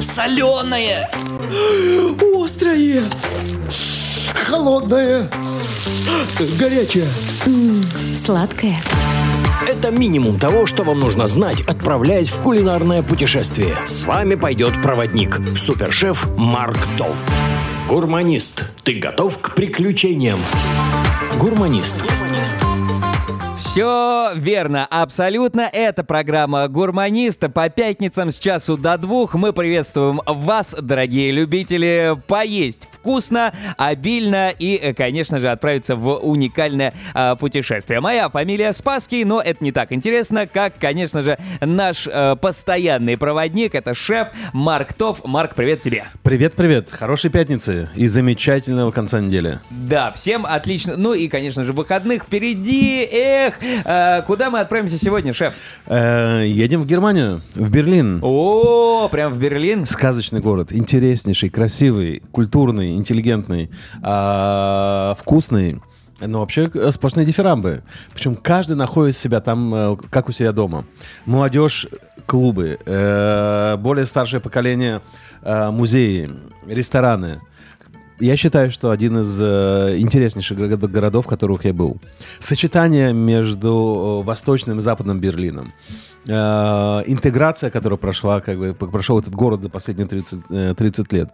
Соленое! Острое! Холодное! Горячее! Сладкое. Это минимум того, что вам нужно знать, отправляясь в кулинарное путешествие. С вами пойдет проводник, супершеф Марк Тов. Гурманист, ты готов к приключениям? Гурманист. Все верно, абсолютно. Это программа «Гурманиста» по пятницам с часу до двух. Мы приветствуем вас, дорогие любители, поесть вкусно, обильно и, конечно же, отправиться в уникальное э, путешествие. Моя фамилия Спаский, но это не так интересно, как, конечно же, наш э, постоянный проводник. Это шеф Марк Тов. Марк, привет тебе. Привет-привет. Хорошей пятницы и замечательного конца недели. Да, всем отлично. Ну и, конечно же, выходных впереди. Эх, э, куда мы отправимся сегодня, шеф? Э, едем в Германию, в Берлин. О, прям в Берлин? Сказочный город, интереснейший, красивый, культурный, интеллигентный, а, вкусный. Но вообще сплошные дифирамбы. Причем каждый находит себя там, э, как у себя дома. Молодежь, клубы, более старшее поколение, музеи, рестораны. Я считаю, что один из э, интереснейших городов, городов, в которых я был. Сочетание между э, восточным и западным Берлином. Э, интеграция, которая прошла, как бы, прошел этот город за последние 30, э, 30 лет.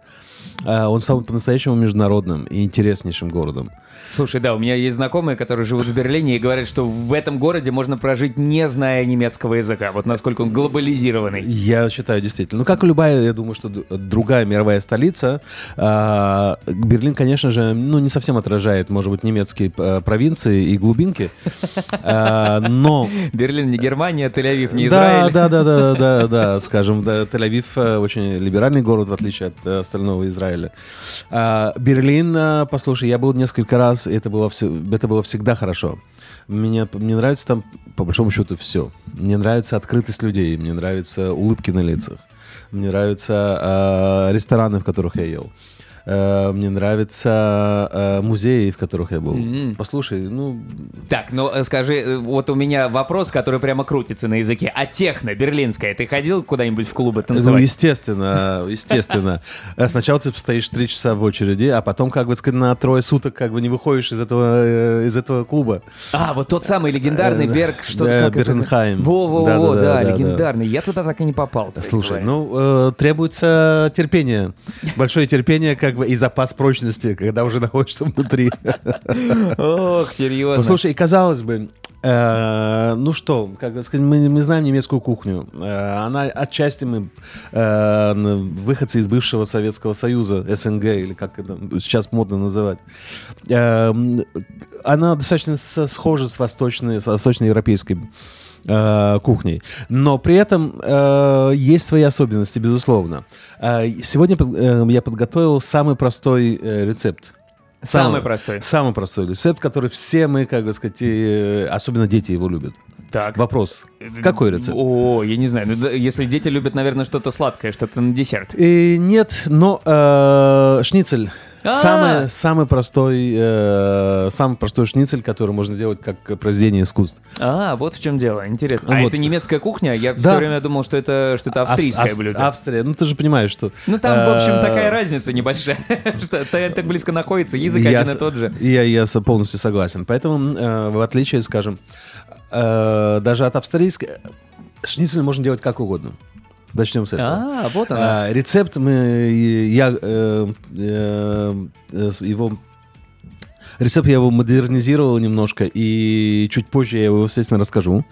Э, он стал по-настоящему международным и интереснейшим городом. Слушай, да, у меня есть знакомые, которые живут в Берлине и говорят, что в этом городе можно прожить, не зная немецкого языка. Вот насколько он глобализированный. Я считаю, действительно. Ну, как и любая, я думаю, что другая мировая столица, э, Берлин, конечно же, ну, не совсем отражает, может быть, немецкие э, провинции и глубинки, Э, но... Берлин не Германия, Тель-Авив не Да, Израиль. да, да, да, да, да, скажем, да, Тель-Авив э, очень либеральный город, в отличие от э, остального Израиля. А, Берлин, э, послушай, я был несколько раз, и это было, все, это было всегда хорошо. Мне, мне нравится там, по большому счету, все. Мне нравится открытость людей, мне нравятся улыбки на лицах, мне нравятся э, рестораны, в которых я ел. Э, Мне нравятся э, музеи, в которых я был. Послушай, ну, Так, ну э, скажи, э, вот у меня вопрос, который прямо крутится на языке. А техно, берлинская, ты ходил куда-нибудь в клубы Ну, танцевать? естественно, естественно. Э, Сначала ты стоишь три часа в очереди, а потом, как бы сказать, на трое суток как бы не выходишь из этого, из этого клуба. А, вот тот самый легендарный Берг, что это? Бернхайм. Во-во-во, да, легендарный. Я туда так и не попал. Слушай, ну, требуется терпение. Большое терпение, как бы, и запас прочности, когда уже находишься внутри. Ох, серьезно. Слушай, казалось бы, э, ну что, как бы сказать, мы, мы знаем немецкую кухню. Э, она отчасти мы э, выходцы из бывшего Советского Союза, СНГ, или как это сейчас модно называть. Она достаточно схожа с восточной, с восточноевропейской э, кухней. Но при этом э, есть свои особенности, безусловно. Э, сегодня э, я подготовил самый простой э, рецепт. Самый простой. Самый простой рецепт, который все мы, как бы сказать, и, э, особенно дети его любят. Так. Вопрос. Какой рецепт? О, я не знаю. Ну, если дети любят, наверное, что-то сладкое, что-то на десерт. И нет, но э, шницель. А! Самый, самый простой, э, самый простой шницель, который можно сделать как произведение искусств. А, вот в чем дело. Интересно. А Вот. это немецкая кухня? Я все Да. время думал, что это что-то австрийское Авс- блюдо. Австрия. Ну ты же понимаешь, что. Ну там, в общем, э, такая разница небольшая, что это так близко находится, язык Я один и тот же. Я, я полностью согласен. Поэтому, э, в отличие, скажем, э, даже от австрийской, шницель можно делать как угодно. Начнем с этого. А, вот она. А, рецепт мы, я э, э, э, его Рецепт я его модернизировал немножко, и чуть позже я его, естественно, расскажу.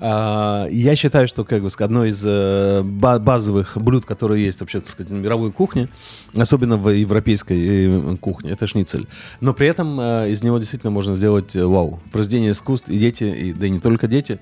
А, Я считаю, что как бы, одно из ба- базовых блюд, которые есть вообще, так сказать, на мировой кухне, особенно в европейской кухне, это шницель. Но при этом из него действительно можно сделать вау. Произведение искусств, и дети, и, да и не только дети,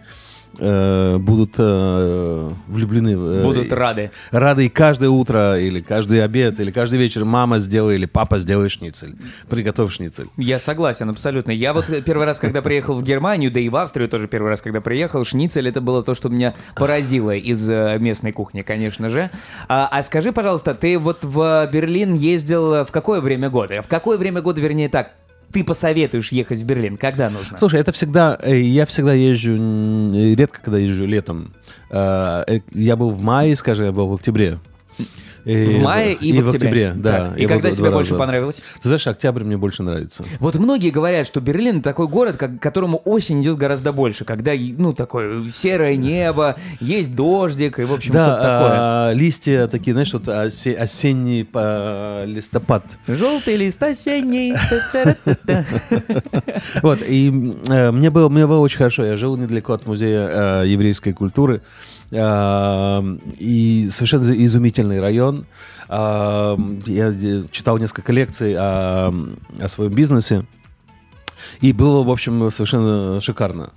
э, будут э, влюблены. э, Будут рады. рады и каждое утро, или каждый обед, или каждый вечер мама сделай, или папа сделай шницель. Приготовь шницель. Я согласен, абсолютно. Я вот первый раз, когда приехал в Германию, да и в Австрию тоже первый раз, когда приехал, шницель это было то, что меня поразило из местной кухни, конечно же. А, а скажи, пожалуйста, ты вот в Берлин ездил в какое время года? В какое время года, вернее так, ты посоветуешь ехать в Берлин? Когда нужно? Слушай, это всегда, э, я всегда езжу, редко когда езжу летом. Э, э, Я был в мае, скажем, я был в октябре. И В мае и, в октябре. да. Так, И когда тебе больше понравилось? Ты знаешь, октябрь мне больше нравится. Вот многие говорят, что Берлин такой город, как- которому осень идет гораздо больше, когда, ну, такое серое небо, есть дождик, и, в общем, что-то такое. а, листья такие, знаешь, вот осе- осенний а, листопад. Желтый лист осенний. Вот, и э, мне, было, мне было очень хорошо. Я жил недалеко от музея э, еврейской культуры. И совершенно изумительный район. Я э, читал несколько лекций о, о своем бизнесе. И было, в общем, совершенно шикарно.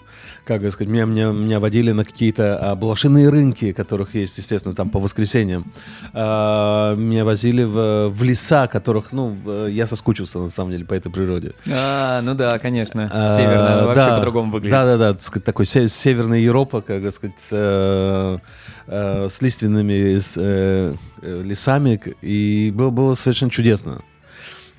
Как сказать, меня, меня, меня водили на какие-то а, блошиные рынки, которых есть, естественно, там по воскресеньям. А, меня возили в, в леса, которых, ну, я соскучился, на самом деле, по этой природе. А, ну да, конечно. А, Северная, она вообще да. по-другому выглядит. Да, да, да, так такой се- северная Европа, как сказать, с, э, э, с лиственными э, э, лесами, и было, было совершенно чудесно.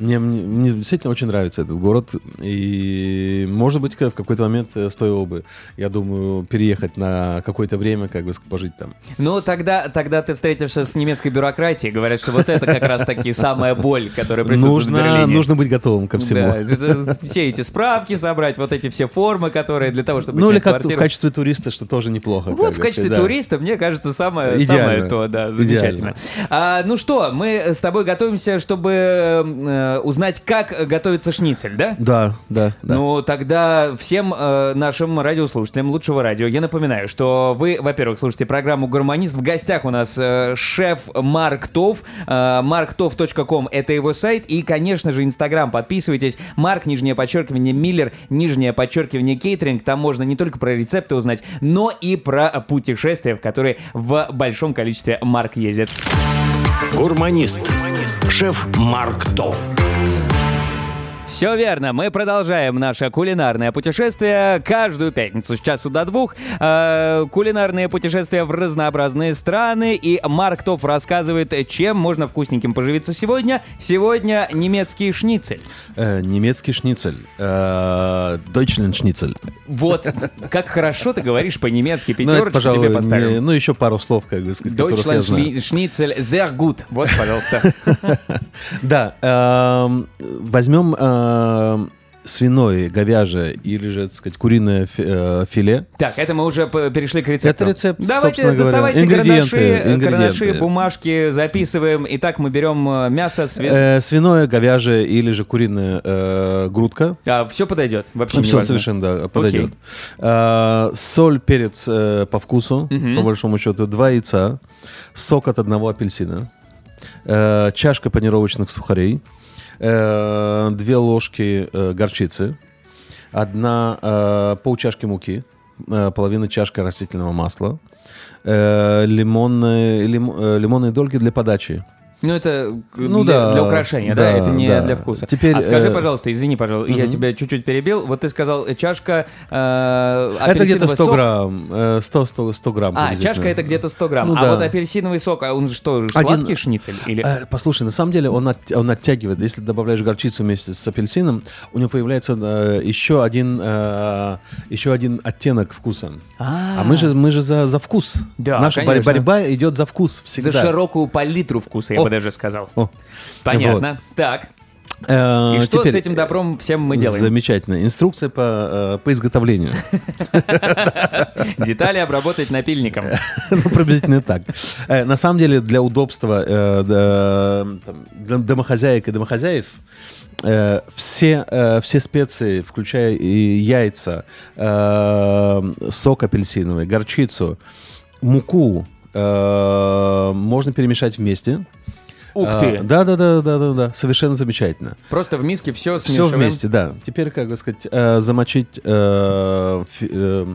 Мне, мне, мне действительно очень нравится этот город, и, может быть, в какой-то момент э, стоило бы, я думаю, переехать на какое-то время, как бы пожить там. Ну, тогда, тогда ты встретишься с немецкой бюрократией. Говорят, что вот это как раз-таки самая боль, которая присутствует в Нужно, Берлине. нужно быть готовым ко всему. Да, все эти справки собрать, вот эти все формы, которые для того, чтобы Ну, или как в качестве туриста, что тоже неплохо. Вот в качестве да. туриста, мне кажется, самое, Идеально. самое то, да, замечательно. А, ну что, мы с тобой готовимся, чтобы э, узнать, как готовится шницель, да? Да, да, да. Ну, тогда всем э, нашим радиослушателям лучшего радио я напоминаю, что вы, во-первых, слушаете программу «Гармонист». В гостях у нас э, шеф Марк Тов. Э, marktov.com — это его сайт. И, конечно же, Инстаграм. Подписывайтесь. Марк, нижнее подчеркивание, Миллер, нижнее подчеркивание, кейтеринг. Там можно не только про рецепты узнать, но и про путешествия, в которые в большом количестве Марк ездит. Гурманист. Шеф Марк Тов. Все верно, мы продолжаем наше кулинарное путешествие каждую пятницу с часу до двух. Э, кулинарные путешествия в разнообразные страны. И Марк Тофф рассказывает, чем можно вкусненьким поживиться сегодня. Сегодня немецкий шницель. Э, немецкий шницель. Э, шницель. Вот, как хорошо ты говоришь по-немецки. Ну, Пятерочку тебе не- поставим. ну, еще пару слов, как бы сказать, Deutschland шни- шницель sehr gut. Вот, пожалуйста. Да, эм, возьмем эм, свиное, говяжье или же, так сказать, куриное э, филе. Так, это мы уже перешли к рецепту. Это рецепт, Давайте, собственно говоря. доставайте Ингредиенты, карандаши, э, ингредиенты. карандаши, бумажки, записываем. Итак, мы берем э, мясо, свин... Э, свиное, говяжье или же куриная э, грудка. А, все подойдет, вообще не Все важно. совершенно да, подойдет. Э, соль, перец э, по вкусу, по большому счету, два яйца, сок от одного апельсина, э, чашка панировочных сухарей, э, две ложки э, горчицы, одна э, полчашки муки, э, половина чашки растительного масла, лимонные, лим- лимонные дольки для подачи. Ну, это к- Ну для, да, для украшения, да, да, это не да. для вкуса. Теперь, а скажи, э, пожалуйста, извини, пожалуйста, я тебя чуть-чуть перебил. Вот ты сказал, э, чашка э, Это где-то апельсиновый 100 сок. грамм. э, 100, 100, 100 грамм. А, чашка это где-то 100 грамм. Ну а да. вот апельсиновый сок, а он что, сладкий шницель? Или... Э, Послушай, на самом деле он, от- он оттягивает. Если добавляешь горчицу вместе с апельсином, у него появляется э, еще один э, еще один оттенок вкуса. А, мы же мы же за, за вкус. Да, Наша конечно. борьба идет за вкус всегда. За широкую палитру вкуса, я. Бы даже сказал. О. Понятно. Так, Э, и что теперь, с этим добром всем мы делаем? Замечательно. Инструкция по, э, по изготовлению. Детали обработать напильником. Ну, приблизительно так. Э, На самом деле, для удобства домохозяек и домохозяев все, все специи, включая и яйца, сок апельсиновый, горчицу, муку, можно перемешать вместе. Ух А, ты! Да, да, да, да, да, да, совершенно замечательно. Просто в миске все Все смешиваем. вместе, да. Теперь, как бы сказать, э, замочить э, фи- э,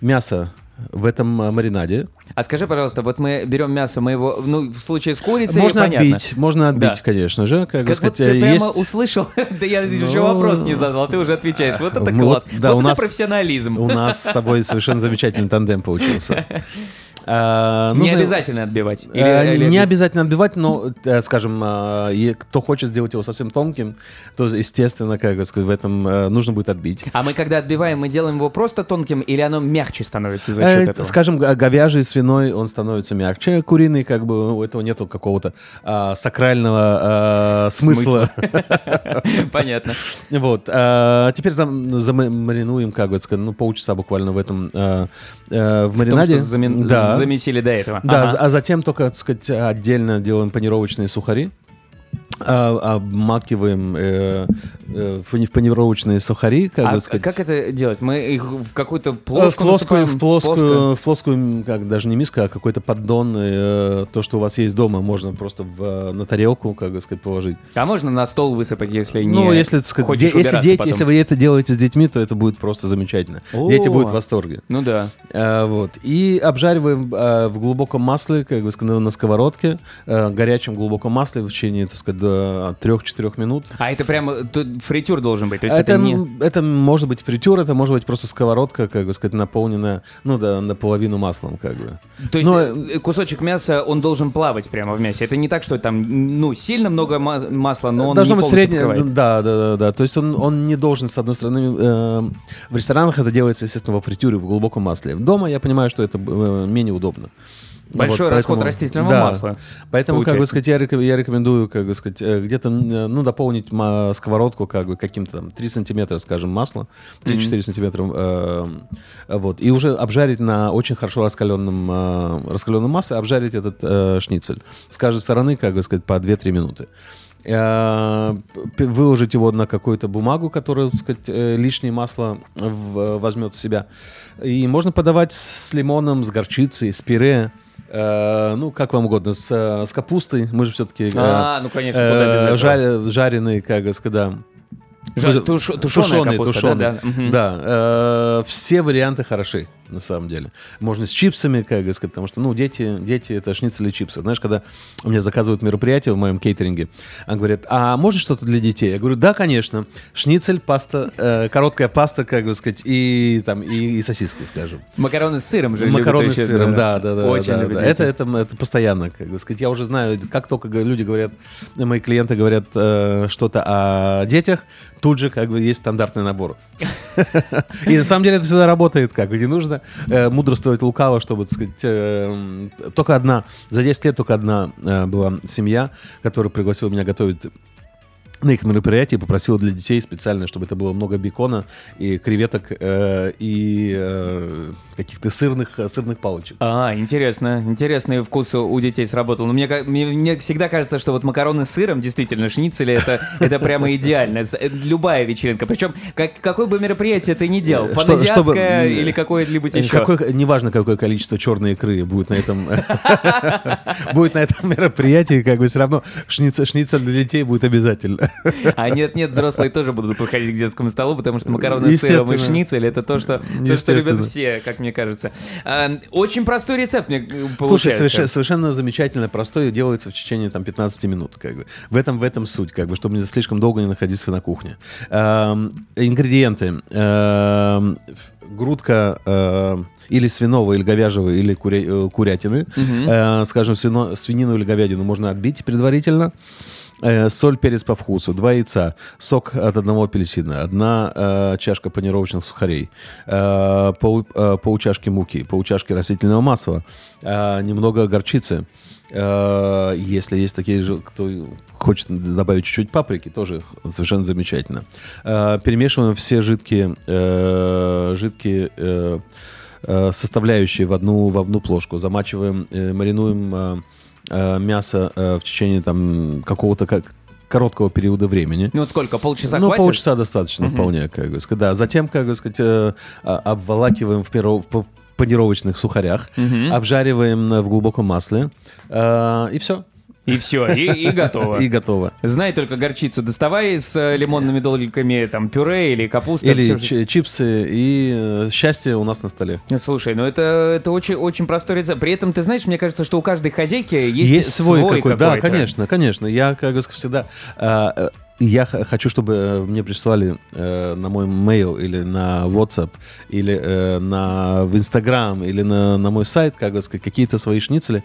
мясо в этом э, маринаде. А скажи, пожалуйста, вот мы берем мясо, мы его, ну, в случае с курицей, Можно понятно. отбить, можно отбить, Да. конечно же. Как, Как вот сказать, ты э, прямо есть- услышал, да я еще Ну, вопрос не задал, а ты уже отвечаешь. Вот это ну, класс. вот, да, вот у это нас- профессионализм. У нас с тобой совершенно замечательный тандем получился. А, Не обязательно отбивать. Или- Э, или- Не обязательно отбивать, но, э, скажем, э, кто хочет сделать его совсем тонким, то, естественно, как бы сказать, в этом э, нужно будет отбить. А мы когда отбиваем, мы делаем его просто тонким, или оно мягче становится за Э, счет этого? Скажем, говяжий, свиной, он становится мягче. Куриный, как бы, у этого нету какого-то а, сакрального а, смысла. Понятно. Вот. теперь зам- замаринуем, как бы ну, полчаса буквально в этом в маринаде. Да. Замесили до этого. Да, Ага. а затем только, так сказать, отдельно делаем панировочные сухари. А, обмакиваем э, э, в пани- в панировочные сухари, как А бы сказать. как это делать? Мы их в какую-то плошку в плоскую, в плоскую, Плоско? в плоскую, как даже не миска, а какой-то поддон, э, то, что у вас есть дома, можно просто в, э, на тарелку, как бы сказать, положить. А можно на стол высыпать, если не ну, если, сказать, хочешь де- если, дети, потом? если вы это делаете с детьми, то это будет просто замечательно. О! Дети будут в восторге. Ну да. Э, вот. И обжариваем э, в глубоком масле, как бы сказать, на сковородке, э, горячем глубоком масле в течение, сказать, до 3-4 минут. А это прямо фритюр должен быть, то есть это, это, не... это может быть фритюр, это может быть просто сковородка, как бы сказать, наполненная, ну да, наполовину маслом, как бы. То есть Но, э, кусочек мяса, он должен плавать прямо в мясе. Это не так, что там, ну, сильно много ма- масла, но он Должно не быть среднее, да, да, да, да. То есть он, он не должен, с одной стороны, э, в ресторанах это делается, естественно, во фритюре, в глубоком масле. Дома я понимаю, что это э, менее удобно. Большой Вот, расход поэтому- растительного да. масла. Поэтому, как бы получается. сказать, я, реком- я рекомендую, как бы сказать, э, где-то, э, ну, дополнить сковородку, как бы, каким-то там 3 сантиметра, скажем, масла, 3-4 сантиметра, э, вот, и уже обжарить на очень хорошо раскаленном, э, раскаленном масле, обжарить этот э, шницель. С каждой стороны, как бы сказать, по 2-3 минуты. Э, выложить его на какую-то бумагу, которая, так сказать, лишнее масло возьмет в себя. И можно подавать с лимоном, с горчицей, с пюре. Э, ну, как вам угодно, с, э, с капустой. Мы же все-таки А, ну, конечно, куда без этого. жареные, как бы сказать, да. Жа- туш- тушеная капуста, да, да. Мгм. Да, э, все варианты хороши, на самом деле. Можно с чипсами, как бы сказать, потому что, ну, дети, дети это шницели чипсы. Знаешь, когда у меня заказывают мероприятие в моем кейтеринге, они говорят, а можно что-то для детей? Я говорю, да, конечно. Шницель, паста, э, короткая паста, как бы сказать, и там, и, и сосиски, скажем. Макароны с сыром же Макароны с сыром, да, да, да. Очень да, да. Это, это, это постоянно, как бы сказать. Я уже знаю, как только люди говорят, мои клиенты говорят э, что-то о детях, тут же как бы есть стандартный набор. И на самом деле это всегда работает, как бы не нужно э, мудрствовать лукаво, чтобы, так сказать, э, только одна, за 10 лет только одна э, была семья, которая пригласила меня готовить на их мероприятии попросила для детей специально, чтобы это было много бекона и креветок э, и э, каких-то сырных, сырных палочек. А, интересно. Интересный вкус у детей сработал. Но мне, мне, мне всегда кажется, что вот макароны с сыром, действительно, шницели, это, это прямо идеально. Любая вечеринка. Причем, как, какое бы мероприятие ты ни делал, Э, паназиатское или какое-нибудь Э, еще. Какое, неважно, какое количество черной икры будет на этом будет на этом мероприятии, как бы все равно шницель для детей будет обязательно. А нет-нет, взрослые тоже будут подходить к детскому столу, потому что макароны с сыром и шницель это то, что, то, что Естественно. любят все, как мне кажется. А, Очень простой рецепт, мне э, Слушай, получается. совершенно, совершенно замечательно, простое, делается в течение там 15 минут, как бы. В этом, в этом суть, как бы, чтобы не слишком долго не находиться на кухне. Эм, ингредиенты. Эм, грудка э, или свиного, или говяжьего, или куря- э, курятины. Э, скажем, свино- свинину или говядину можно отбить предварительно. Э, соль, перец по вкусу, два яйца, сок от одного апельсина, одна э, чашка панировочных сухарей, э, пол, э, полчашки муки, полчашки растительного масла, э, немного горчицы. Э, если есть такие же, кто хочет добавить чуть-чуть паприки, тоже совершенно замечательно. Э, перемешиваем все жидкие, э, жидкие э, э, составляющие в одну, в одну плошку, замачиваем, э, маринуем э, э, мясо э, в течение там какого-то как короткого периода времени. Ну вот сколько, полчаса ну, хватит? полчаса достаточно вполне, как бы сказать. Да, затем, как бы сказать, э, а- обволакиваем в, перо- в панировочных сухарях, обжариваем э, в глубоком масле, э, и все. И все, и, и готово. И готово. Знай только горчицу доставай с э, лимонными дольками, там, пюре или капуста. Или ч- чипсы, и э, счастье у нас на столе. Слушай, ну это, это очень, очень простой рецепт. При этом, ты знаешь, мне кажется, что у каждой хозяйки есть, свой, какой, да, какой-то. конечно, конечно. Я, как бы всегда, э, э, я х- хочу, чтобы э, мне прислали э, на мой mail или на WhatsApp или э, на в Instagram или на, на мой сайт, как бы сказать, какие-то свои шницели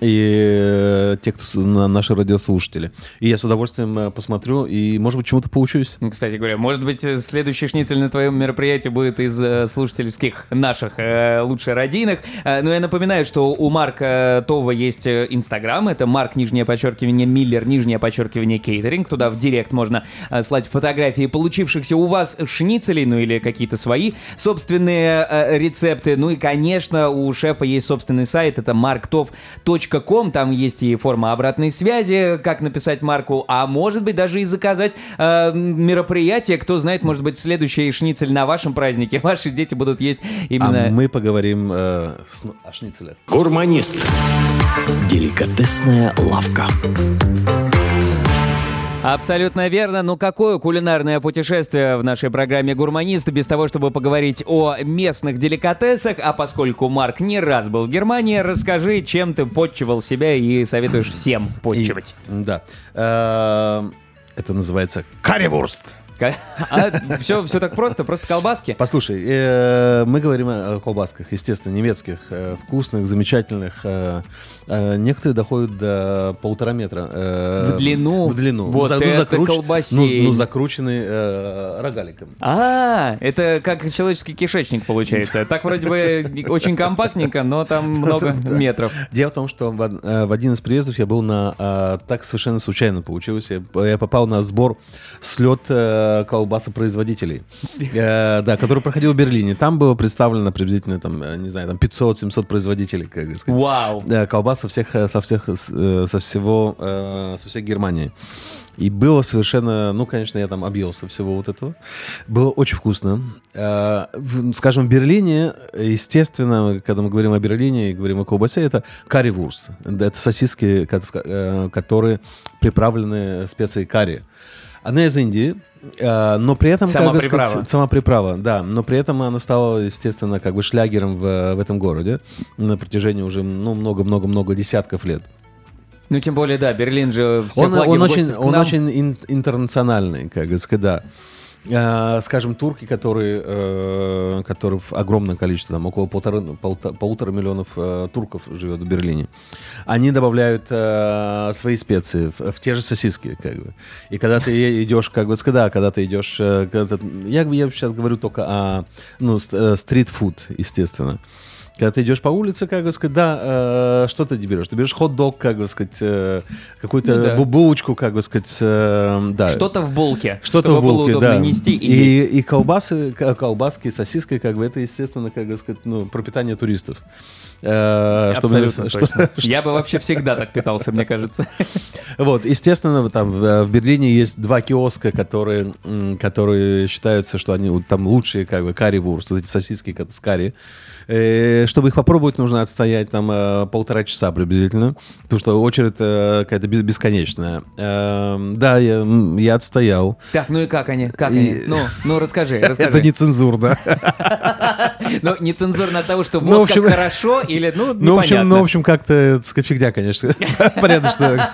и э, те, кто на наши радиослушатели. И я с удовольствием э, посмотрю и, может быть, чему-то поучусь. Кстати говоря, может быть, э, следующий шницель на твоем мероприятии будет из слушательских наших лучше радийных. Но я напоминаю, что у Марка Това есть Инстаграм, это Марк, нижнее подчеркивание, Миллер, нижнее подчеркивание, кейтеринг. Туда в директ можно слать фотографии получившихся у вас шницелей, ну или какие-то свои собственные рецепты. Ну и, конечно, у шефа есть собственный сайт, это marktov.com, там есть и форма обратной связи, как написать Марку, а может быть даже и заказать э, мероприятие, кто знает, может быть следующий шницель на вашем празднике, ваши дети будут есть именно... А мы поговорим э, с- о шницелях. Гурманист. Деликатесная лавка. Абсолютно верно. Ну какое кулинарное путешествие в нашей программе «Гурманист» без того, чтобы поговорить о местных деликатесах, а поскольку Марк не раз был в Германии, расскажи, чем ты подчивал себя и советуешь всем подчивать. И- да. Э, это называется все, все так просто, просто колбаски? Послушай, э, мы говорим о колбасках, естественно, немецких, э, вкусных, замечательных. э, некоторые доходят до полтора метра. В длину? В длину. Вот ну, это ну, колбасень. ну, закручены э, рогаликом. А, это как человеческий кишечник получается. Так вроде бы очень компактненько, но там много метров. Дело в том, что в, од- в один из приездов я был на... э, так совершенно случайно получилось. Я, я попал на сбор слет э, колбасопроизводителей, э, да, который проходил в Берлине. Там было представлено приблизительно, там, э, не знаю, там 500-700 производителей, как сказать. Вау. Колбас со всех, э, со всех, э, со всего, э, со всей Германии. И было совершенно, ну, конечно, я там объелся всего вот этого. Было очень вкусно. Э, Скажем, в Берлине, естественно, когда мы говорим о Берлине и говорим о колбасе, это карри-вурст. Это сосиски, э, которые приправлены специей карри. Она из Индии, э, но при этом... Сама как приправа. сказать, Сама приправа, да. Но при этом она стала, естественно, как бы шлягером в, в этом городе на протяжении уже ну, много-много-много десятков лет. Ну, тем более, да, Берлин же все Он, он очень, он очень ин- интернациональный, как бы сказать, да. Э, скажем, турки, которые, э, которые в огромном количестве, там около полтора, полта- полутора миллионов э, турков живет в Берлине, они добавляют э, свои специи в, в те же сосиски, как бы. И когда ты идешь, как бы, да, когда ты идешь, когда ты- я, я сейчас говорю только о, ну, ст- стрит-фуд, естественно. Когда ты идешь по улице, как бы сказать, да, э, что ты берешь? Ты берешь хот-дог, как бы сказать, э, какую-то Ну да. бу- булочку, как бы сказать, э, да. Что-то в булке, Что-то чтобы в булке, было удобно да. нести и, и, есть. и колбасы, колбаски, сосиски, как бы, это, естественно, как бы сказать, ну, пропитание туристов. Э, чтобы- Абсолютно что- точно. Я бы вообще всегда так питался, мне кажется. Вот, естественно, там в, в Берлине есть два киоска, которые, которые считаются, что они там лучшие, как бы, карри-вурст, вот эти сосиски с карри. Э, чтобы их попробовать, нужно отстоять там э, полтора часа приблизительно, потому что очередь э, какая-то бес- бесконечная. Да, я, я отстоял. Так, ну и как они? Как И- они? Ну, ну расскажи, расскажи. Это не цензурно. Ну, нецензурно от того, что Ну, вот как хорошо или, ну, Ну, в общем, непонятно. ну, в общем, как-то, так сказать, фигня, конечно. Порядочно.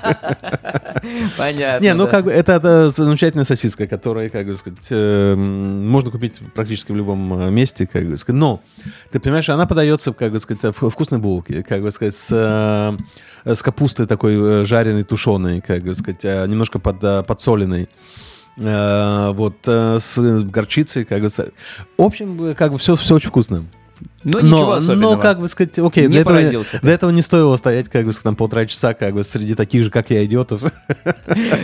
Понятно. Не, ну как бы это, замечательная сосиска, которая, как бы сказать, эм, можно купить практически в любом э, месте, как бы сказать. Но ты понимаешь, она подается, как бы сказать, в вкусной булке, как бы сказать, с, э, с капустой такой э, жареной, тушеной, как бы сказать, немножко под, подсоленной. Вот с горчицей, как бы. В общем, как бы все, все очень вкусно. Ну, ничего особенного. но, как бы сказать, окей, Не для этого, для этого не стоило стоять, как бы, там, полтора часа, как бы, среди таких же, как я, идиотов.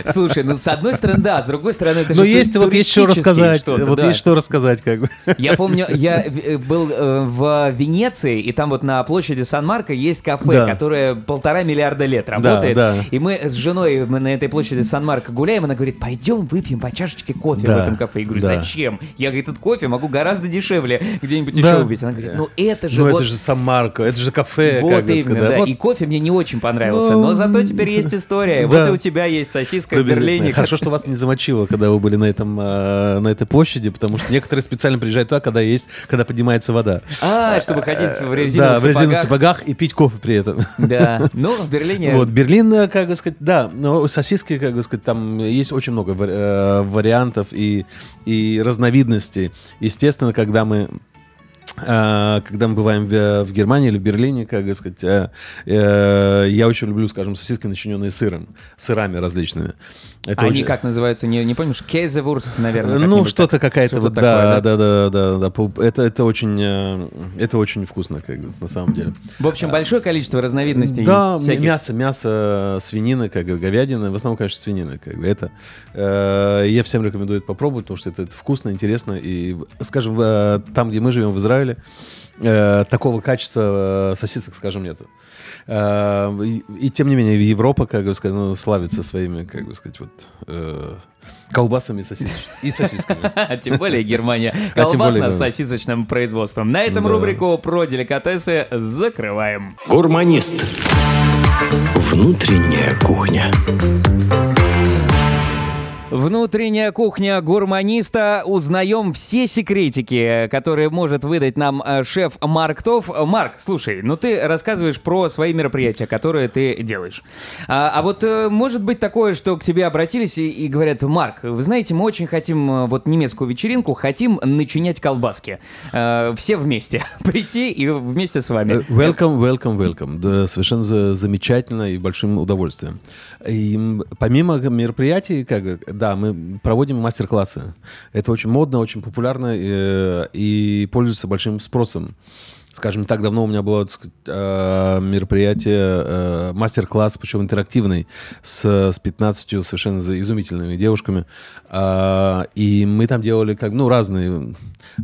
Слушай, ну, с одной стороны, да, с другой стороны, это же Но ту- есть, вот есть что рассказать, что-то, вот да. есть что рассказать, как бы. Я помню, я э, был э, в Венеции, и там вот на площади Сан-Марко есть кафе, Да. которое полтора миллиарда лет работает. да. И мы с женой мы на этой площади Сан-Марко гуляем, она говорит, пойдем выпьем по чашечке кофе Да, в этом кафе. Я говорю, да. зачем? Я, говорит, этот кофе могу гораздо дешевле где-нибудь еще Да. убить. Она говорит, ну это же Ну, вот... это же Сан-Марко, это же кафе, Вот именно, сказать, да. Вот И кофе мне не очень понравился, Ну, но зато теперь есть история. Вот да. и у тебя есть сосиска в. Берлине. Хорошо, что вас не замочило, когда вы были на, этом, э, на этой площади, потому что некоторые специально приезжают туда, когда, есть, когда поднимается вода. А, чтобы ходить в да, резиновых в резиновых сапогах. сапогах и пить кофе при этом. Да, ну, в Берлине... Вот, Берлин, э, как бы сказать, да, но сосиски, как бы сказать, там есть очень много вари- э, вариантов и, и разновидностей. Естественно, когда мы э, когда мы бываем в, в Германии или в Берлине, как сказать, э, э, я очень люблю, скажем, сосиски, начиненные сыром, сырами различными. Это Они очень- как называются, не, не помнишь? Кейзевурст, наверное. ну, что-то какая-то Что-то вот, такое, да, да, да, да, да, пол- это, это очень, э, это очень вкусно, как бы, на самом деле. В общем, большое количество разновидностей Да, всяких. мясо, мясо, свинина, как бы, говядина, в основном, конечно, свинина, как бы, это. э, я всем рекомендую это попробовать, потому что это, это вкусно, интересно, и, скажем, э, там, где мы живем, в Израиле, э, такого качества э, сосисок, скажем, нету. Э, и, и тем не менее, Европа, как бы сказать, ну, славится своими, как бы сказать, вот э, колбасами и, сосис- и сосисками. Тем более Германия. А. Колбасно-сосисочным производством. На этом рубрику про деликатесы закрываем. Гурманист. Внутренняя кухня. Внутренняя кухня гурманиста. Узнаем все секретики, которые может выдать нам э, шеф Марк Тов. Марк, слушай, ну ты рассказываешь про свои мероприятия, которые ты делаешь. А, а вот э, может быть такое, что к тебе обратились и, говорят, Марк, вы знаете, мы очень хотим э, вот немецкую вечеринку, хотим начинять колбаски. Э, все вместе. Прийти и вместе с вами. Welcome, welcome, welcome. Да, совершенно за- замечательно и большим удовольствием. И помимо мероприятий, как, бы, мы проводим мастер-классы. Это очень модно, очень популярно э, и пользуется большим спросом. Скажем, не так давно у меня было так сказать, э, мероприятие, э, мастер-класс, причем интерактивный, с, с 15 совершенно изумительными девушками. А, И мы там делали как, ну, разные.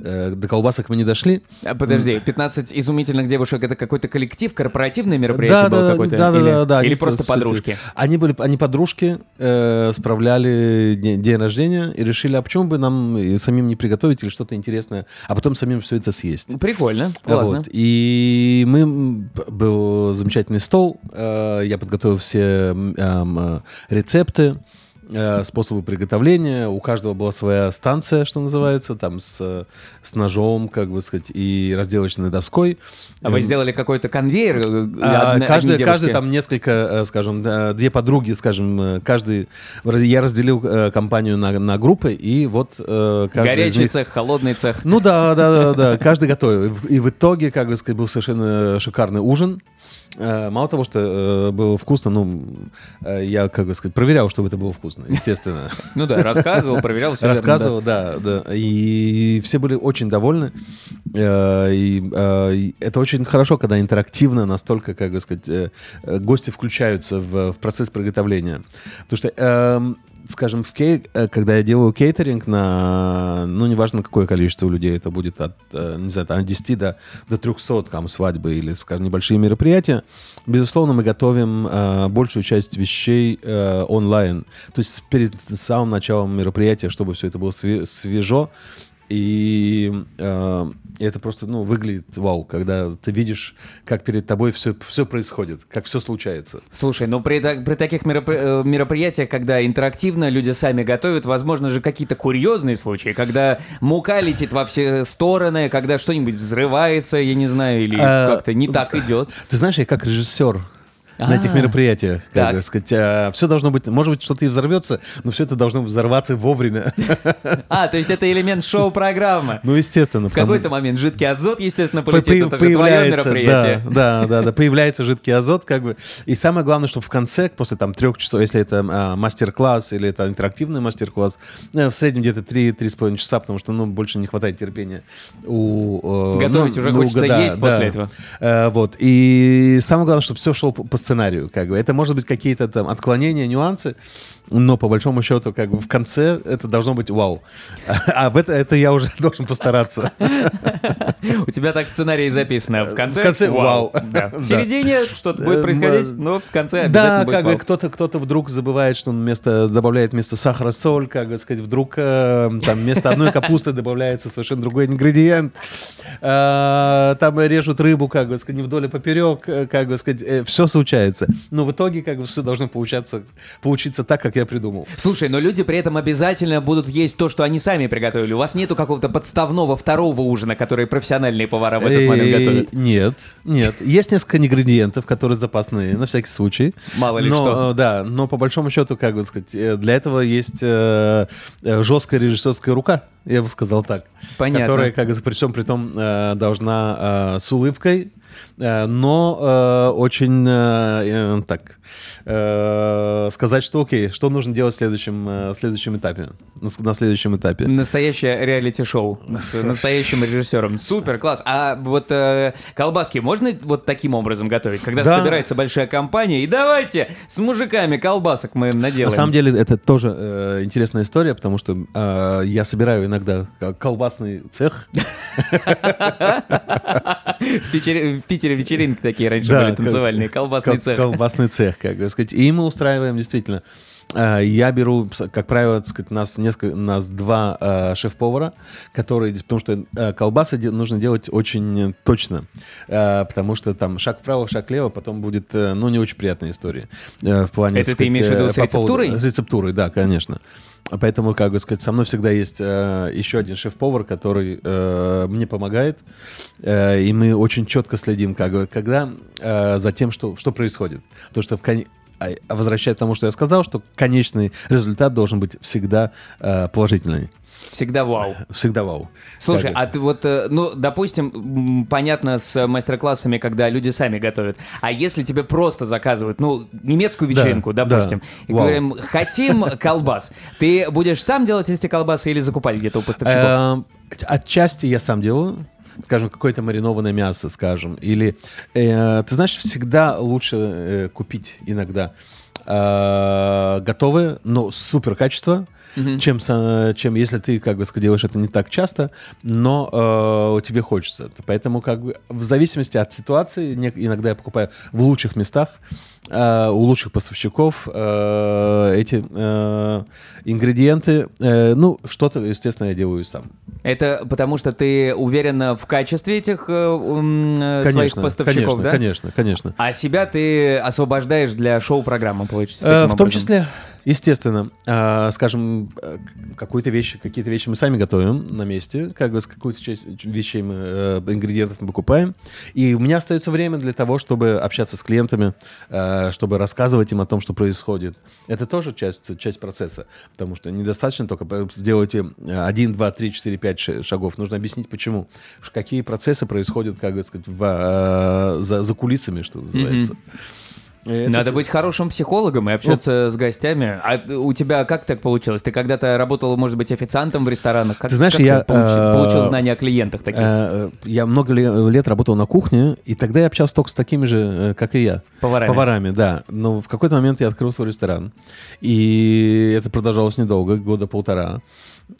Э, До колбасок мы не дошли, А, Подожди, 15 изумительных девушек это какой-то коллектив, корпоративное мероприятие было какое-то? да, да, или, да, да, или просто подружки? Они были, они подружки, э, справляли день, день рождения и решили, а почему бы нам самим не приготовить или что-то интересное, а потом самим все это съесть. Прикольно, классно. Вот. И мы был замечательный стол. э, Я подготовил все эм, э, рецепты, способы приготовления. У каждого была своя станция, что называется, там с, э, с ножом, как бы сказать, и разделочной доской. А вы Эм, сделали какой-то конвейер? э, а, одни- каждый, каждый там несколько, э, скажем, э, две подруги, скажем, э, каждый. Я разделил э, компанию на, на группы, и вот э, Горячий них- цех, холодный цех. Ну да, да, да, да. Каждый готовил. И в итоге, как бы сказать, был совершенно шикарный ужин. Э, Мало того, что э, было вкусно, ну, э, я, как бы сказать, проверял, чтобы это было вкусно, естественно. Ну да, рассказывал, проверял все. Рассказывал, да, да. И все были очень довольны. И это очень хорошо, когда интерактивно настолько, как бы сказать, гости включаются в, в процесс приготовления. Потому что, эм, скажем, в кей- э, когда я делаю кейтеринг на, ну, неважно, какое количество людей, это будет от, э, не знаю, от 10 до, до 300, там, свадьбы или, скажем, небольшие мероприятия, безусловно, мы готовим э, большую часть вещей э, онлайн. То есть перед самым началом мероприятия, чтобы все это было све- свежо, и э, это просто, ну, выглядит вау, когда ты видишь, как перед тобой все, все происходит, как все случается. Слушай, ну при, при таких меропри- э, мероприятиях, когда интерактивно люди сами готовят, возможно же какие-то курьезные случаи, когда мука летит во все стороны, когда что-нибудь взрывается, я не знаю, или А, как-то не так идет. Ты знаешь, я как режиссер на этих А, мероприятиях, как так. бы сказать, все должно быть, может быть, что-то и взорвется, но все это должно взорваться вовремя. А, то есть это элемент шоу-программы. Ну, естественно. В какой-то момент жидкий азот, естественно, По- полетит. по- Это же твое мероприятие. Да, да, да, появляется жидкий азот, как бы. И самое главное, чтобы в конце, после там трех часов, если это а, мастер-класс или это интерактивный мастер-класс, э, в среднем где-то 3-3,5 часа, потому что, ну, больше не хватает терпения у... э, Готовить ну, уже ну, хочется есть после этого. Э, вот. И самое главное, чтобы все шло по сценарию, как бы. Это может быть какие-то там отклонения, нюансы, но по большому счету, как бы в конце это должно быть вау. А в это, это я уже должен постараться. У тебя так в сценарии записано. В конце, В конце вау. Да. В Да. середине что-то будет Э, происходить, но в конце Да, обязательно будет как бы вау. кто-то кто-то вдруг забывает, что он вместо добавляет вместо сахара соль, как бы сказать, вдруг э, там вместо одной капусты добавляется совершенно другой ингредиент. Э, Там режут рыбу, как бы сказать, не вдоль, а поперек, как бы сказать, все случается. Но в итоге как бы все должно получаться, получиться так, как я придумал. Слушай, но люди при этом обязательно будут есть то, что они сами приготовили. У вас нету какого-то подставного второго ужина, который профессиональные повара в этот момент готовят? Нет, нет. Есть несколько ингредиентов, которые запасные, на всякий случай. Мало ли но, что. э, Да, но по большому счету, как бы сказать, э, для этого есть э, э, жесткая режиссерская рука, я бы сказал так. Понятно. Которая, как бы, при всем при том, э, должна э, с улыбкой, но э, очень э, э, так э, сказать, что окей, что нужно делать в следующем, э, следующем этапе, на, следующем этапе. Настоящее реалити-шоу с настоящим режиссером. Супер, класс. А вот э, колбаски можно вот таким образом готовить? Когда Да. собирается большая компания, и давайте с мужиками колбасок мы наделаем. На самом деле это тоже э, интересная история, потому что э, я собираю иногда колбасный цех. В Питере, вечеринки такие раньше Да, были танцевальные, колбасный кол- цех. Колбасный цех, как бы сказать. И мы устраиваем действительно. э, Я беру, как правило, так сказать, нас несколько, нас два э, шеф-повара, которые, потому что э, колбасы де- нужно делать очень точно, э, потому что там шаг вправо, шаг влево, потом будет, э, ну, не очень приятная история. э, в плане, Это так ты имеешь в виду э, с по поводу- рецептурой? С рецептурой, да, конечно. Поэтому, как бы сказать, со мной всегда есть э, еще один шеф-повар, который э, мне помогает, э, и мы очень четко следим, как бы, когда э, за тем, что, что происходит. Потому что в кон- а возвращаясь к тому, что я сказал, что конечный результат должен быть всегда э, положительный. Всегда вау. Всегда вау. Слушай, а ты вот, э, ну, допустим, понятно с мастер-классами, когда люди сами готовят. А если тебе просто заказывают, ну, немецкую Да, вечеринку, да. допустим, и Вау. говорим, хотим колбас, ты будешь сам делать эти колбасы или закупать где-то у поставщиков? Э, Отчасти я сам делаю. Скажем, какое-то маринованное мясо, скажем. Или, э, ты знаешь, всегда лучше э, купить иногда э, готовое, но супер качество, чем, са- чем если ты, как бы, сказать, делаешь это не так часто, но э, тебе хочется. Поэтому, как бы, в зависимости от ситуации, не- иногда я покупаю в лучших местах, э, у лучших поставщиков э, эти э, ингредиенты. Э, ну, что-то, естественно, я делаю сам. Это потому что ты уверен в качестве этих э, э, своих поставщиков, конечно, да? конечно, конечно. А себя ты освобождаешь для шоу-программы, получается, Э, таким в том образом? числе, естественно, э, скажем, какую-то вещь, какие-то вещи мы сами готовим на месте, как бы с какую-то часть вещей мы, э, ингредиентов мы покупаем, и у меня остается время для того, чтобы общаться с клиентами, э, чтобы рассказывать им о том, что происходит. Это тоже часть, часть процесса, потому что недостаточно только сделать э, один, два, три, четыре, пять ш- шагов. Нужно объяснить, почему, какие процессы происходят, как бы сказать, в, э, за, за кулисами, что называется. И это Надо быть хорошим психологом и общаться с гостями. А у тебя как так получилось? Ты когда-то работал, может быть, официантом в ресторанах? Как, Ты знаешь, как я, получил, э, получил знания о клиентах таких? Э, Я много ле- лет работал на кухне, и тогда я общался только с такими же, э, как и я. Поварами. Поварами, да. Но в какой-то момент я открыл свой ресторан. И это продолжалось недолго, года полтора.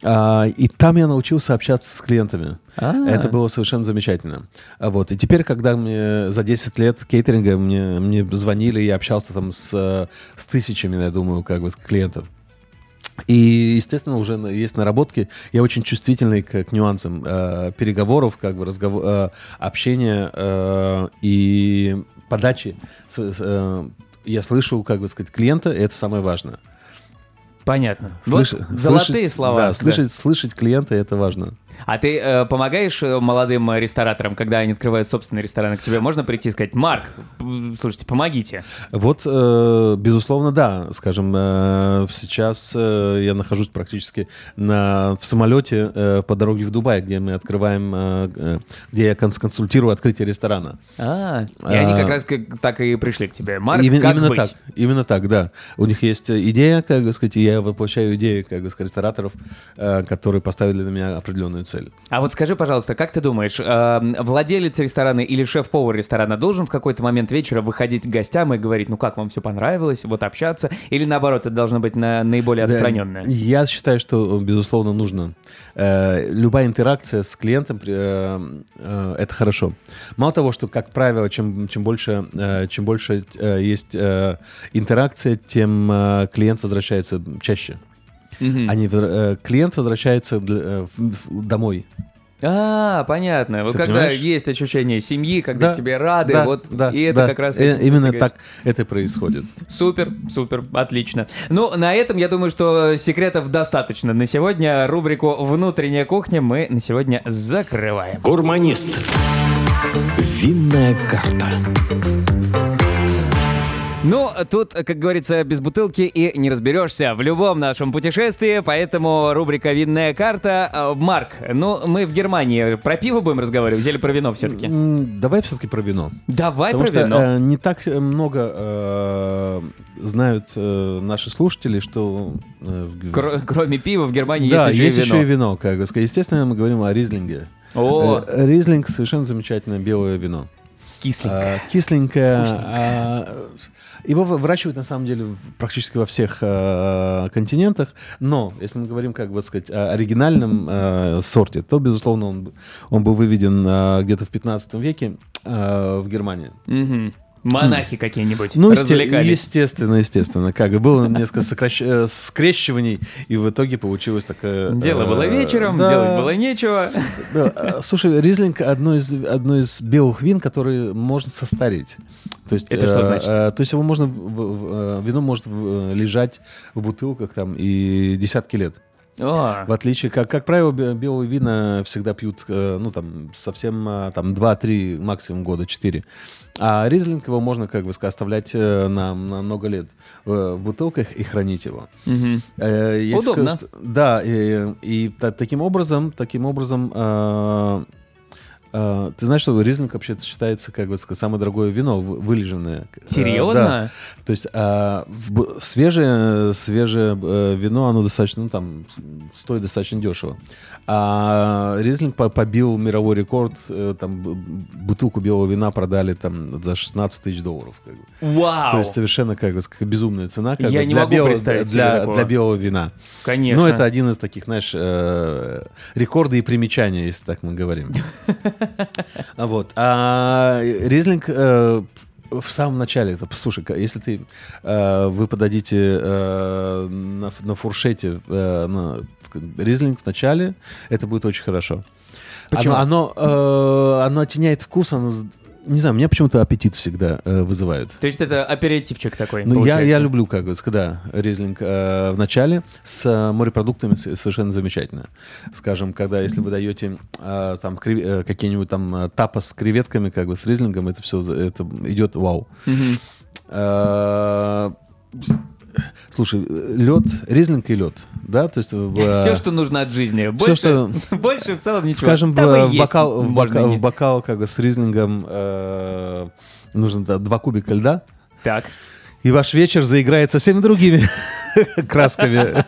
А, И там я научился общаться с клиентами. А. Это было совершенно замечательно. А Вот. И теперь, когда мне за 10 лет кейтеринга мне, мне звонили, я общался там с, с тысячами, я думаю, как бы клиентов. И, естественно, уже есть наработки. Я очень чувствительный к, к нюансам э, переговоров, как бы разгов- э, общения э, и подачи. С- э, я слышу, как бы сказать, клиента, и это самое важное. Понятно. Слыш- вот золотые слышать- слова. Да, да. слышать, слышать клиента, это важно. А ты э, помогаешь э, молодым э, рестораторам, когда они открывают собственные рестораны, к тебе можно прийти и сказать, Марк, слушайте, помогите. Вот, э, безусловно, да. Скажем, э, сейчас э, я нахожусь практически на, в самолете э, по дороге в Дубай, где мы открываем, э, э, где я конс- консультирую открытие ресторана. А, и они как раз как- так и пришли к тебе. Марк, Именно, как именно быть? так, именно так, да. У них есть идея, как бы сказать, я воплощаю идею, как бы сказать, рестораторов, э, которые поставили на меня определенную главную цель. А вот скажи, пожалуйста, как ты думаешь, э, владелец ресторана или шеф-повар ресторана должен в какой-то момент вечера выходить к гостям и говорить, ну как вам все понравилось, вот общаться, или наоборот, это должно быть на, наиболее Да, отстраненное? Я считаю, что, безусловно, нужно. Э, любая интеракция с клиентом э, э, это хорошо. Мало того, что, как правило, чем, чем больше, э, чем больше э, есть э, интеракция, тем э, клиент возвращается чаще. Они, возвра- э, клиент возвращается для- э, в- в- домой. А, понятно. Вот Ты когда понимаешь? есть ощущение семьи, когда Да, тебе рады, да, вот да, и это да. как раз Э, этим именно так это и происходит. Супер, супер, отлично. Ну, на этом, я думаю, что секретов достаточно на сегодня. Рубрику «Внутренняя кухня» мы на сегодня закрываем. Гурманист. Винная карта. Ну, тут, как говорится, без бутылки и не разберешься в любом нашем путешествии, поэтому рубрика «Винная карта». А, Марк, ну, мы в Германии про пиво будем разговаривать или про вино все-таки? Давай все-таки про вино. Давай Потому про что вино. э, не так э, много э, знают э, наши слушатели, что э, в- Кро- кроме пива в Германии да, есть еще есть и еще вино. и вино, как бы сказать. Естественно, мы говорим о ризлинге. О, Э, Ризлинг совершенно замечательное белое вино. Кисленькое. А, кисленькое. а, Его вы- выращивают на самом деле практически во всех э, континентах, но если мы говорим, как бы сказать, о оригинальном э, сорте, то, безусловно, он, он был выведен э, где-то в 15 веке э, в Германии. Мгм. Монахи какие-нибудь Ну, развлекались. естественно, естественно. Как бы было несколько сокращ- э, скрещиваний, и в итоге получилось такое... Дело э, было вечером, да. делать было нечего. Да, а, Слушай, Ризлинг одно из, одно из белых вин, которые можно состарить. То есть, Это что э, значит? э, то есть его можно, э, вино может лежать в бутылках там и десятки лет. О, В отличие, как, как правило, бе- белые вина всегда пьют, э, ну, там, совсем, э, там, 2-3, максимум года, 4. А ризлинг его можно, как бы оставлять э, на, на много лет э, в бутылках и хранить его. я тебе Удобно. скажу, что- да, и, и та- таким образом, таким образом, э, э, ты знаешь, что ризлинг вообще считается как бы сказать, самое дорогое вино вы- вылеженное. Э, да. Серьезно? То есть э, в свежее, свежее э, вино, оно достаточно, ну там, стоит достаточно дешево. А Ризлинг по- побил мировой рекорд, э, там бутылку белого вина продали там за 16 тысяч долларов. Как бы. Вау! То есть совершенно как бы безумная цена как Я бы, не для, могу белого, представить для, для белого вина. Конечно. Ну, это один из таких, знаешь, э, рекорды и примечания, если так мы говорим. А Вот. А Ризлинг э, в самом начале, это, слушай, ка- если ты, э, вы подадите э, на, на фуршете э, на, Ризлинг в начале, это будет очень хорошо. Почему? Оно, оно, э, оно оттеняет вкус, оно, не знаю, меня почему-то аппетит всегда э, вызывает. То есть это аперитивчик такой, Ну, я, я люблю, как бы, когда ризлинг э, в начале с э, морепродуктами совершенно замечательно. Скажем, когда, если вы даете э, там крев- э, какие-нибудь там э, тапос с креветками, как бы с ризлингом, это все это идет вау. Э, Слушай, лед, ризлинг и лед, да, то есть э, Все, что нужно от жизни. Больше, что- больше в целом ничего. скажем, в, есть бокал, в, можно бока- не- в бокал как бы с ризлингом э, нужно да, два кубика льда, Так. и ваш вечер заиграет совсем другими красками.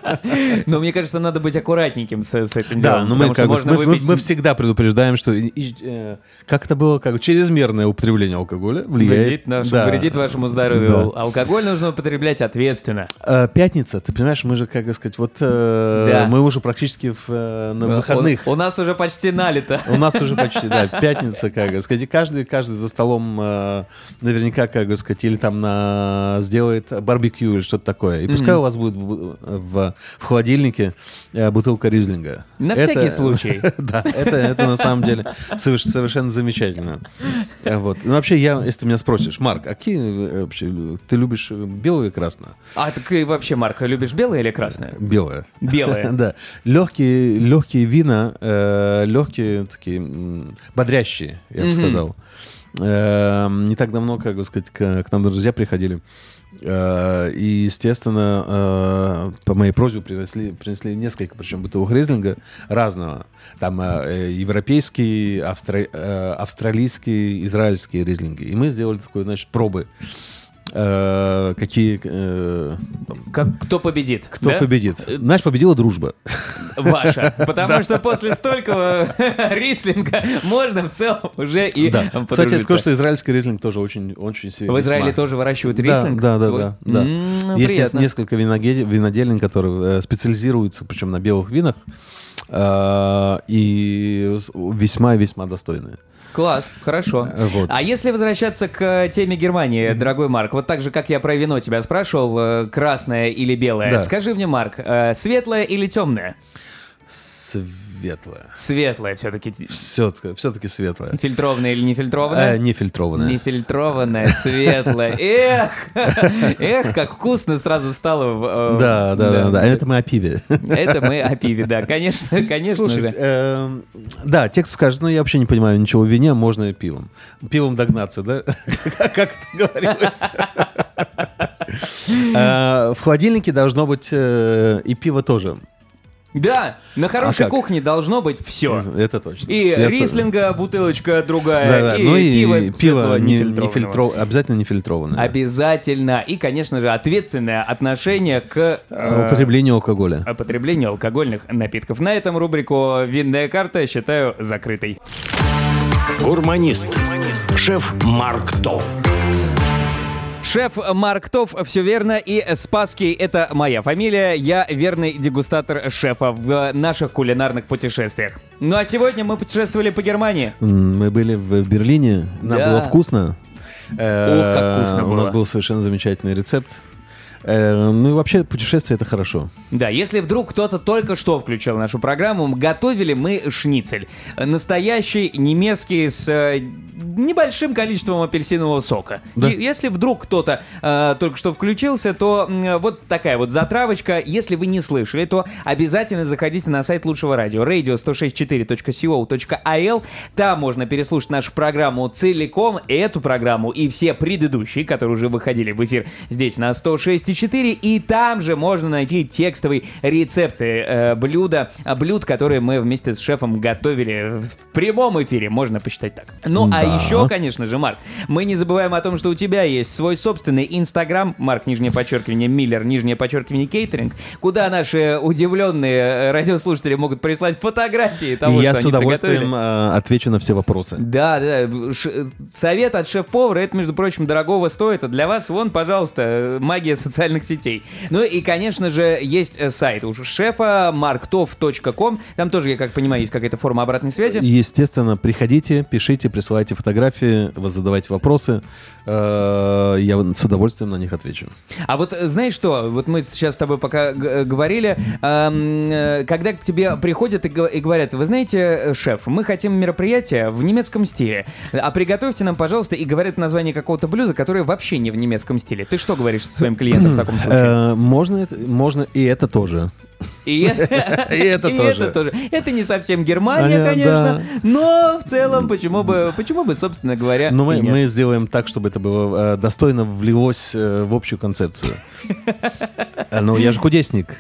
Но мне кажется, надо быть аккуратненьким с, с этим Да, делом. но мы, потому что как бы, мы, мы- выпить... мы всегда предупреждаем, что и- и, э, как это было, как чрезмерное употребление алкоголя влияет. Вредит, нашему, Да. вредит вашему здоровью. Да. Алкоголь нужно употреблять ответственно. Э, Пятница, ты понимаешь, мы же, как сказать, вот э, Да. мы уже практически в, э, на выходных. У, у нас уже почти налито. У нас уже почти, да, пятница, как сказать, и каждый, каждый за столом э, наверняка, как сказать, или там на, сделает барбекю или что-то такое. И пускай у вас будет в, в- холодильнике э, бутылка ризлинга. На Это- всякий случай. Да, это, это на самом деле соверш- совершенно замечательно. Э, Вот. Ну, вообще, я, если ты меня спросишь, Марк, а какие э, вообще, ты любишь белое или красное? А и вообще, Марк, любишь белое или красное? Белое. Белое. Да. Легкие, легкие вина, легкие такие, бодрящие, я бы сказал. Э, не так давно, как бы сказать, к, к нам друзья приходили. Э, и, естественно, э, по моей просьбе принесли, принесли несколько, причем бутылок ризлинга разного. Там э, европейские, австра- австралийские, израильские ризлинги. И мы сделали такой, значит, пробы. Э, какие... э, Как, кто победит? Кто да? победит? Знаешь, победила дружба. Ваша. Потому что после столького рислинга можно в целом уже и Да. Кстати, я скажу, что израильский рислинг тоже очень, очень сильно. В Израиле тоже выращивают рислинг? Да, да, свой? да. да. М, Есть несколько винодельен, которые э, специализируются, причем на белых винах, э, и весьма-весьма достойные. Класс, хорошо. Э, вот. А если возвращаться к теме Германии, дорогой Марк, вот так же, как я про вино тебя спрашивал, э, красное или белое, Да. скажи мне, Марк, э, светлое или темное? Светлое. Светлое все-таки. Все-таки, все-таки светлое. Фильтрованное или нефильтрованное? Э, нефильтрованное. Нефильтрованное, светлое. Эх! Эх, как вкусно сразу стало. э, Да, да, да, да. Это мы о пиве. Это мы о пиве, да. Конечно, конечно же. эм, да, текст скажет, ну я вообще не понимаю ничего в вине, можно и пивом. Пивом догнаться, да? Как это говорилось? Э, В холодильнике должно быть э, и пиво тоже. Да, на хорошей А как? кухне должно быть все. Это точно. И Я рислинга, бутылочка другая, Да, да. и Ну и пиво, пиво светлого, не- нефильтрованного. нефильтро- обязательно нефильтрованное. Обязательно. И, конечно же, ответственное отношение к э, Употребление алкоголя. о потреблению алкогольных напитков. На этом рубрику «Винная карта» считаю закрытой. Гурманист. Шеф Марк Тоф. Шеф Марк Тов, все верно, и Спасский — это моя фамилия. Я верный дегустатор шефа в наших кулинарных путешествиях. Ну а сегодня мы путешествовали по Германии. Мы были в Берлине, нам Да. было вкусно. Э, как вкусно У нас было. был совершенно замечательный рецепт. Э, Ну и вообще путешествие это хорошо. Да, если вдруг кто-то только что включил нашу программу, готовили мы шницель. Настоящий немецкий с э, небольшим количеством апельсинового сока. Да. И если вдруг кто-то э, только что включился, то м, вот такая вот затравочка. Если вы не слышали, то обязательно заходите на сайт лучшего радио radio164.co.il. Там можно переслушать нашу программу целиком, эту программу и все предыдущие, которые уже выходили в эфир здесь на 106.4. И там же можно найти текстовые рецепты э, блюда, а, блюд, которые мы вместе с шефом готовили в прямом эфире, можно посчитать так. Ну, а Да. Еще, конечно же, Марк, мы не забываем о том, что у тебя есть свой собственный Инстаграм, Марк, нижнее подчеркивание, Миллер, нижнее подчеркивание, кейтеринг, куда наши удивленные э, радиослушатели могут прислать фотографии того, я что с они удовольствием приготовили. э, отвечу на все вопросы. Да, да, в- ш- совет от шеф-повара, это, между прочим, дорогого стоит, а для вас, вон, пожалуйста, э, магия социальных сетей. Ну и, конечно же, есть э, сайт у шефа marktov.com, там тоже, я как понимаю, есть какая-то форма обратной связи. Естественно, приходите, пишите, присылайте фотографии, вы задавайте вопросы. Э, Я с удовольствием на них отвечу. А вот э, знаешь что, вот мы сейчас с тобой пока э, говорили, эм, когда к тебе приходят и, го- и говорят, вы знаете, шеф, мы хотим мероприятие в немецком стиле, а приготовьте нам, пожалуйста, и говорят название какого-то блюда, которое вообще не в немецком стиле. Ты что говоришь своим клиентам в таком случае? Можно, можно и это тоже. И это тоже. это не совсем Германия, конечно, но в целом, почему бы, почему бы, собственно говоря, Но мы, сделаем так, чтобы это было э, достойно влилось э, в общую концепцию. Ну, я же кудесник.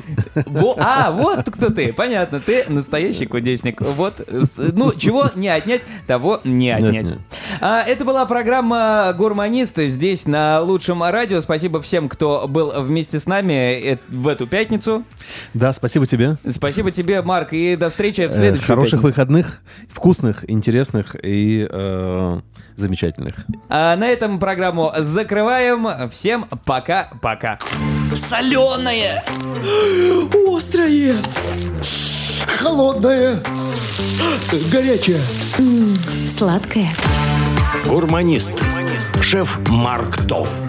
А, вот кто ты, понятно, ты настоящий кудесник. Вот, ну, чего не отнять, того не отнять. Нет, нет. А, это была программа «Гурманисты» здесь на Лучшем радио. Спасибо всем, кто был вместе с нами э, в эту пятницу. Да, спасибо тебе. Спасибо тебе, Марк, и до встречи в Э, следующую Хороших пятницу. выходных, вкусных, интересных и э, замечательных. А на этом программу закрываем. Всем пока-пока. Соленое! Острое! Холодное! Горячее! Сладкое. Гурманист. Шеф Марк Тоф.